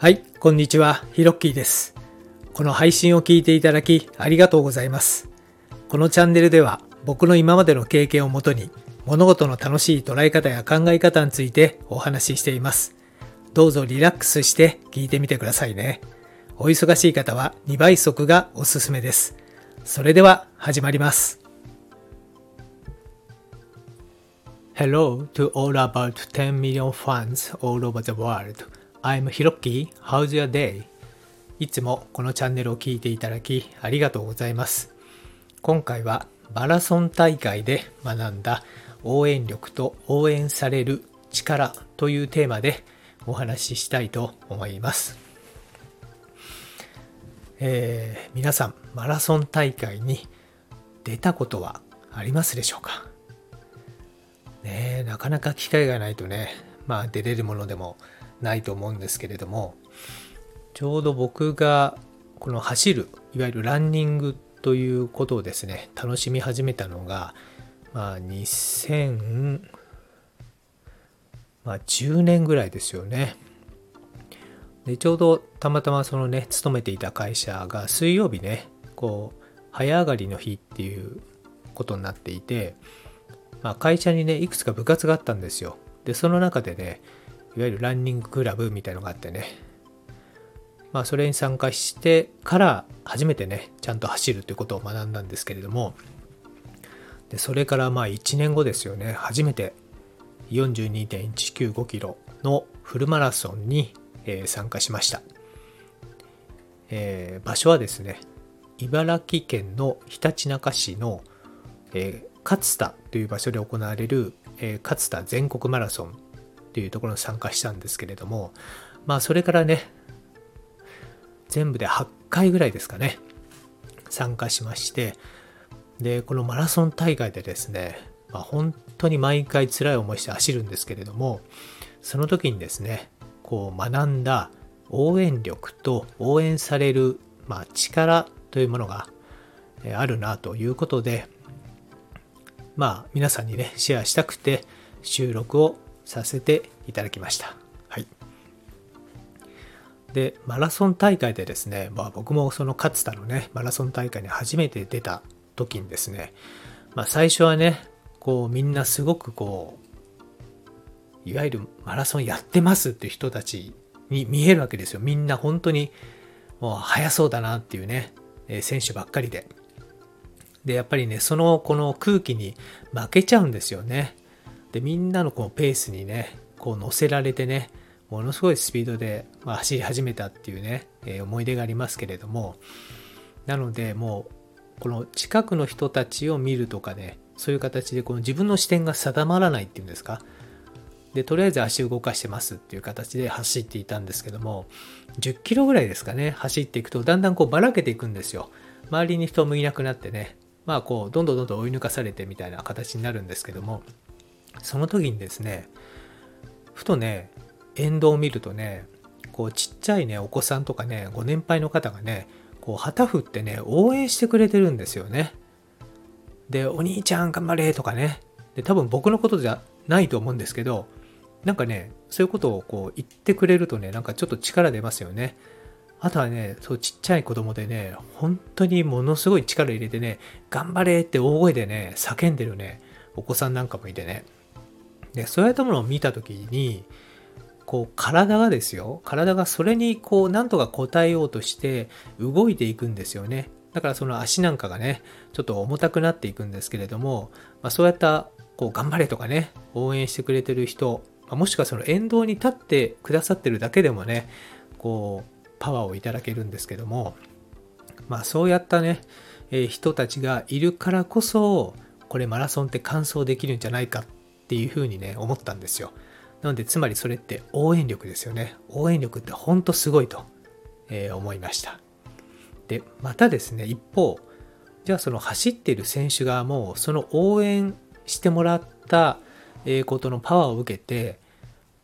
はい、こんにちは、ヒロッキーです。この配信を聞いていただきありがとうございます。このチャンネルでは僕の今までの経験をもとに物事の楽しい捉え方や考え方についてお話ししています。どうぞリラックスして聞いてみてくださいね。お忙しい方は2倍速がおすすめです。それでは始まります。Hello to all about 10 million fans all over the world. I'm Hiroki. How's your day? いつもこのチャンネルを聞いていただきありがとうございます。今回はマラソン大会で学んだ応援力と応援される力というテーマでお話ししたいと思います。えー皆さんマラソン大会に出たことはありますでしょうか？ねえなかなか機会がないとねまあ出れるものでもないと思うんですけれどもちょうど僕がこの走るいわゆるランニングということをですね楽しみ始めたのがまあ2000まあ10年ぐらいですよね。でちょうどたまたまそのね勤めていた会社が水曜日ねこう早上がりの日っていうことになっていて、まあ、会社にねいくつか部活があったんですよ。でその中でねいわゆるランニングクラブみたいのがあってね。まあそれに参加してから初めてねちゃんと走るということを学んだんですけれども。でそれからまあ1年後ですよね。初めて42.195キロのフルマラソンに、え参加しました、えー場所はですね茨城県のひたちなか市の、えー勝田という場所で行われる、えー勝田全国マラソンというところに参加したんですけれどもまあそれからね全部で8回ぐらいですかね参加しましてでこのマラソン大会でですね、まあ、本当に毎回辛い思いして走るんですけれどもその時にですねこう学んだ応援力と応援される、まあ、力というものがあるなということでまあ皆さんにねシェアしたくて収録をさせていただきました。はい。で、マラソン大会でですね、まあ僕もその勝田のね、マラソン大会に初めて出た時にですね、まあ最初はね、こうみんなすごくこう、いわゆるマラソンやってますっていう人たちに見えるわけですよ。みんな本当にもう速そうだなっていうね、えー選手ばっかりで。で、やっぱりね、そのこの空気に負けちゃうんですよね。で、みんなのこのペースにね、こう乗せられてね、ものすごいスピードで、ま、走り始めたっていうね、え思い出がありますけれども、なのでもう、この近くの人たちを見るとかね、そういう形でこの自分の視点が定まらないっていうんですか？で、とりあえず足動かしてますっていう形で走っていたんですけども、10キロぐらいですかね、走っていくとだんだんこうばらけていくんですよ。周りに人もいなくなってね、まあこう、どんどんどんどん追い抜かされてみたいな形になるんですけども、その時にですね、ふとね、沿道を見るとね、こうちっちゃいね、お子さんとかね、ご年配の方がね、こう旗振ってね、応援してくれてるんですよね。で、お兄ちゃん頑張れとかね。で、多分僕のことじゃないと思うんですけど、なんかね、そういうことをこう言ってくれるとね、なんかちょっと力出ますよね。あとはね、そうちっちゃい子供でね、本当にものすごい力入れてね、頑張れって大声でね、叫んでるね、お子さんなんかもいてね。で、そういったものを見たときに、こう体がですよ、体がそれにこうなんとか応えようとして動いていくんですよね。だからその足なんかがね、ちょっと重たくなっていくんですけれども、まあ、そうやったこう頑張れとかね、応援してくれてる人、まあもしくはその沿道に立ってくださってるだけでもね、こうパワーをいただけるんですけども、まあそうやったね、えー人たちがいるからこそ、これマラソンって完走できるんじゃないかっていうふうにね、思ったんですよ。なので、つまりそれって応援力ですよね。応援力ってほんとすごいと、えー思いました。で、またですね、一方、じゃあその走っている選手側も、その応援してもらったことのパワーを受けて、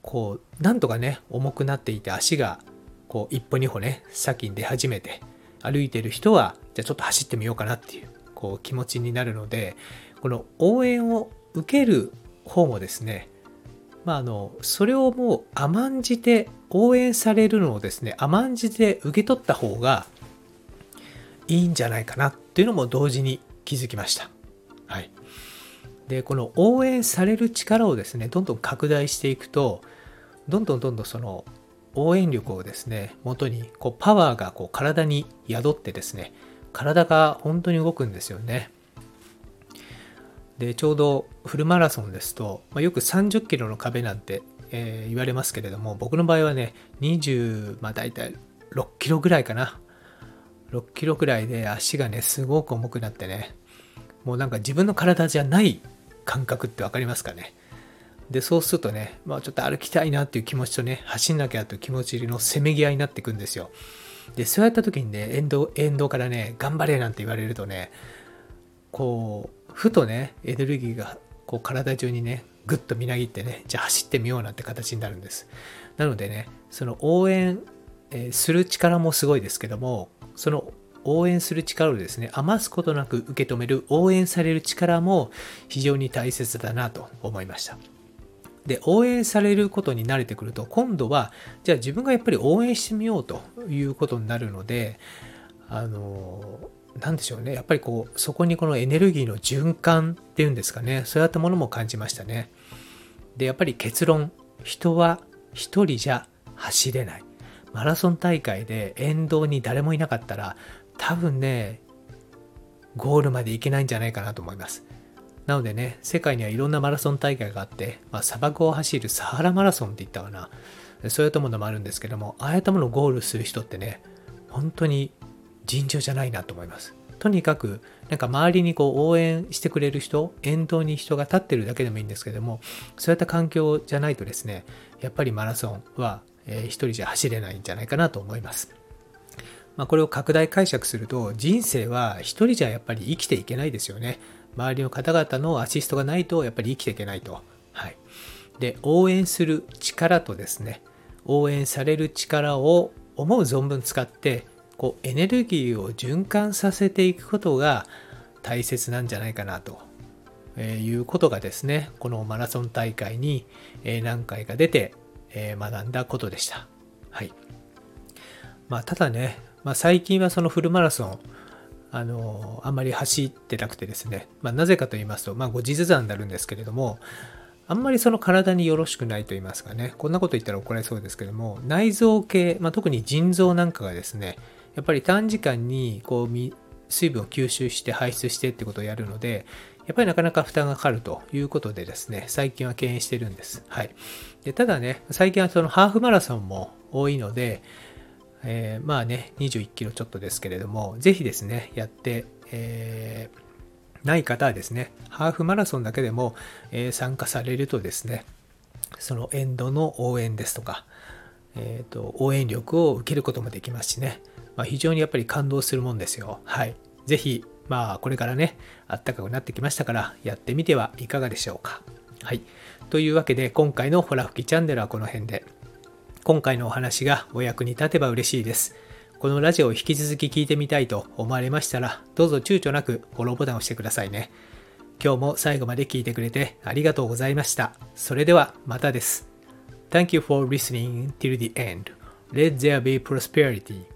こう、なんとかね、重くなっていて足が、こう、一歩二歩ね、先に出始めて、歩いてる人は、じゃあちょっと走ってみようかなっていう、こう、気持ちになるので、この応援を受ける方もですね、まあ、あの、それをもう甘んじて応援されるのをですね、甘んじて受け取った方がいいんじゃないかなっていうのも同時に気づきました。はい。で、この応援される力をですね、どんどん拡大していくと、どんどんどんどんその応援力をですね、元にこうパワーがこう体に宿ってですね、体が本当に動くんですよね。で、ちょうどフルマラソンですと、まあ、よく30キロの壁なんて、えー、言われますけれども、僕の場合はね、20、まあ大体6キロぐらいかな。6キロぐらいで足がね、すごく重くなってね、もうなんか自分の体じゃない感覚って分かりますかね。で、そうするとね、まあちょっと歩きたいなっていう気持ちとね、走んなきゃという気持ちのせめぎ合いになっていくんですよ。で、そうやった時にね、沿道、沿道からね、頑張れなんて言われるとね、こう、ふとね、エネルギーがこう体中にね、ぐっとみなぎってね、じゃあ走ってみようなんて形になるんです。なのでね、その応援、する力もすごいですけども、その応援する力をですね、余すことなく受け止める応援される力も非常に大切だなと思いました。で、応援されることに慣れてくると、今度は、じゃあ自分がやっぱり応援してみようということになるので、あの、なんでしょうね。やっぱりこう、そこにこのエネルギーの循環っていうんですかね。そういったものも感じましたね。で、やっぱり結論。人は一人じゃ走れない。マラソン大会で沿道に誰もいなかったら、多分ね、ゴールまで行けないんじゃないかなと思います。なのでね、世界にはいろんなマラソン大会があって、まあ、砂漠を走るサハラマラソンって言ったかな。そういったものもあるんですけども、ああいったものをゴールする人ってね、本当に尋常じゃないなと思います。とにかく、なんか周りにこう応援してくれる人、沿道に人が立ってるだけでもいいんですけども、そういった環境じゃないとですね、やっぱりマラソンは、えー、一人じゃ走れないんじゃないかなと思います。まあ、これを拡大解釈すると、人生は一人じゃやっぱり生きていけないですよね。周りの方々のアシストがないとやっぱり生きていけないと。はい。で、応援する力とですね、応援される力を思う存分使って、こうエネルギーを循環させていくことが大切なんじゃないかなとえいうことがですね、このマラソン大会にえ何回か出てえ学んだことでした。はい。まあ、ただね、まあ、最近はそのフルマラソン、あの、あんまり走ってなくてですね、まあ、なぜかと言いますと、まあ、後日談になるんですけれども、あんまりその体によろしくないと言いますかね、こんなこと言ったら怒られそうですけども、内臓系、まあ、特に腎臓なんかがですね、やっぱり短時間にこう水分を吸収して排出してってことをやるので、やっぱりなかなか負担がかかるということでですね、最近は敬遠してるんです。はい。でただね、最近はそのハーフマラソンも多いので、えー、まあね、21キロちょっとですけれども、ぜひですね、やって、えー、ない方はですね、ハーフマラソンだけでも、えー、参加されるとですね、そのエンドの応援ですとか、えーと、応援力を受けることもできますしね、まあ、非常にやっぱり感動するもんですよ。はい。ぜひ、まあ、これからね、あったかくなってきましたから、やってみてはいかがでしょうか。はい。というわけで、今回のホラ吹きチャンネルはこの辺で。今回のお話がお役に立てば嬉しいです。このラジオを引き続き聞いてみたいと思われましたら、どうぞ躊躇なくフォローボタンを押してくださいね。今日も最後まで聞いてくれてありがとうございました。それではまたです。Thank you for listening till the end. Let there be prosperity.